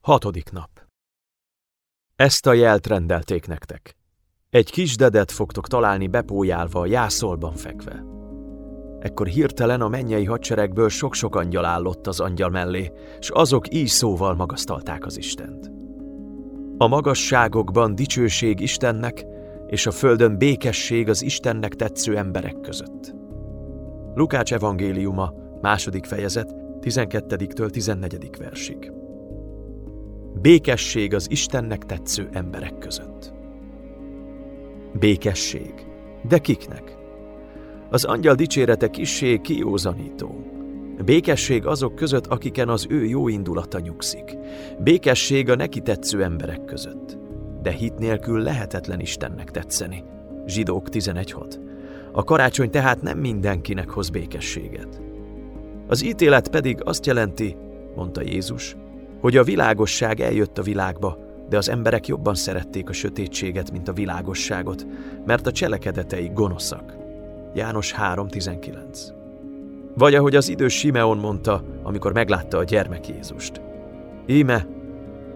Hatodik nap. Ezt a jelt rendelték nektek. Egy kis dedet fogtok találni bepójálva jászolban fekve. Ekkor hirtelen a mennyei hadseregből sok-sok angyal állott az angyal mellé, s azok így szóval magasztalták az Istent. A magasságokban dicsőség Istennek, és a földön békesség az Istennek tetsző emberek között. Lukács evangéliuma, második fejezet, 12-től 14. versig. Békesség az Istennek tetsző emberek között. Békesség. De kiknek? Az angyal dicsérete kissé kiózanító. Békesség azok között, akiken az ő jó indulata nyugszik. Békesség a neki tetsző emberek között. De hit nélkül lehetetlen Istennek tetszeni. Zsidók 11.6. A karácsony tehát nem mindenkinek hoz békességet. Az ítélet pedig azt jelenti, mondta Jézus, hogy a világosság eljött a világba, de az emberek jobban szerették a sötétséget, mint a világosságot, mert a cselekedetei gonoszak. János 3.19 Vagy ahogy az idős Simeon mondta, amikor meglátta a gyermek Jézust. Íme,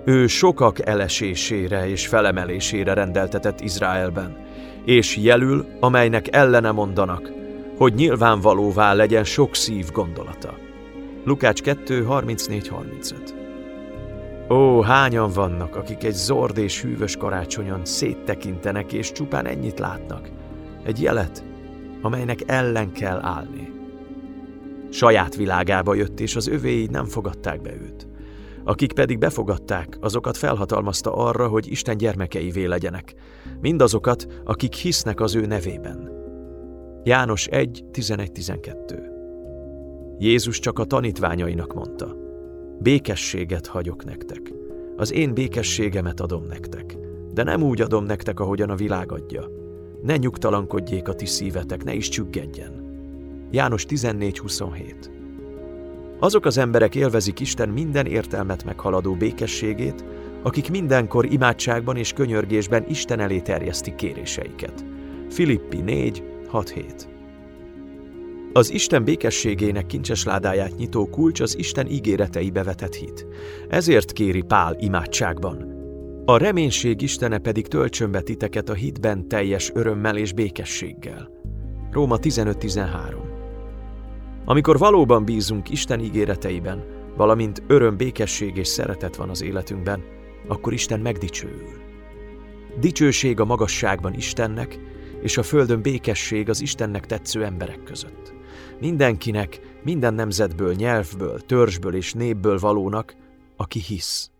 ő sokak elesésére és felemelésére rendeltetett Izraelben, és jelül, amelynek ellene mondanak, hogy nyilvánvalóvá legyen sok szív gondolata. Lukács 2, 34-35 Ó, hányan vannak, akik egy zord és hűvös karácsonyon széttekintenek, és csupán ennyit látnak. Egy jelet, amelynek ellen kell állni. Saját világába jött, és az övéi nem fogadták be őt. Akik pedig befogadták, azokat felhatalmazta arra, hogy Isten gyermekeivé legyenek, mindazokat, akik hisznek az ő nevében. János 1, 11-12 Jézus csak a tanítványainak mondta – Békességet hagyok nektek. Az én békességemet adom nektek, de nem úgy adom nektek, ahogyan a világ adja. Ne nyugtalankodjék a ti szívetek, ne is csüggedjen. János 14.27 Azok az emberek élvezik Isten minden értelmet meghaladó békességét, akik mindenkor imádságban és könyörgésben Isten elé terjesztik kéréseiket. Filippi 4, 6, 7 az Isten békességének kincses ládáját nyitó kulcs az Isten ígéreteibe vetett hit. Ezért kéri Pál imádságban. A reménység Istene pedig töltsön be titeket a hitben teljes örömmel és békességgel. Róma 15.13 Amikor valóban bízunk Isten ígéreteiben, valamint öröm, békesség és szeretet van az életünkben, akkor Isten megdicsőül. Dicsőség a magasságban Istennek, és a földön békesség az Istennek tetsző emberek között mindenkinek, minden nemzetből, nyelvből, törzsből és népből valónak, aki hisz.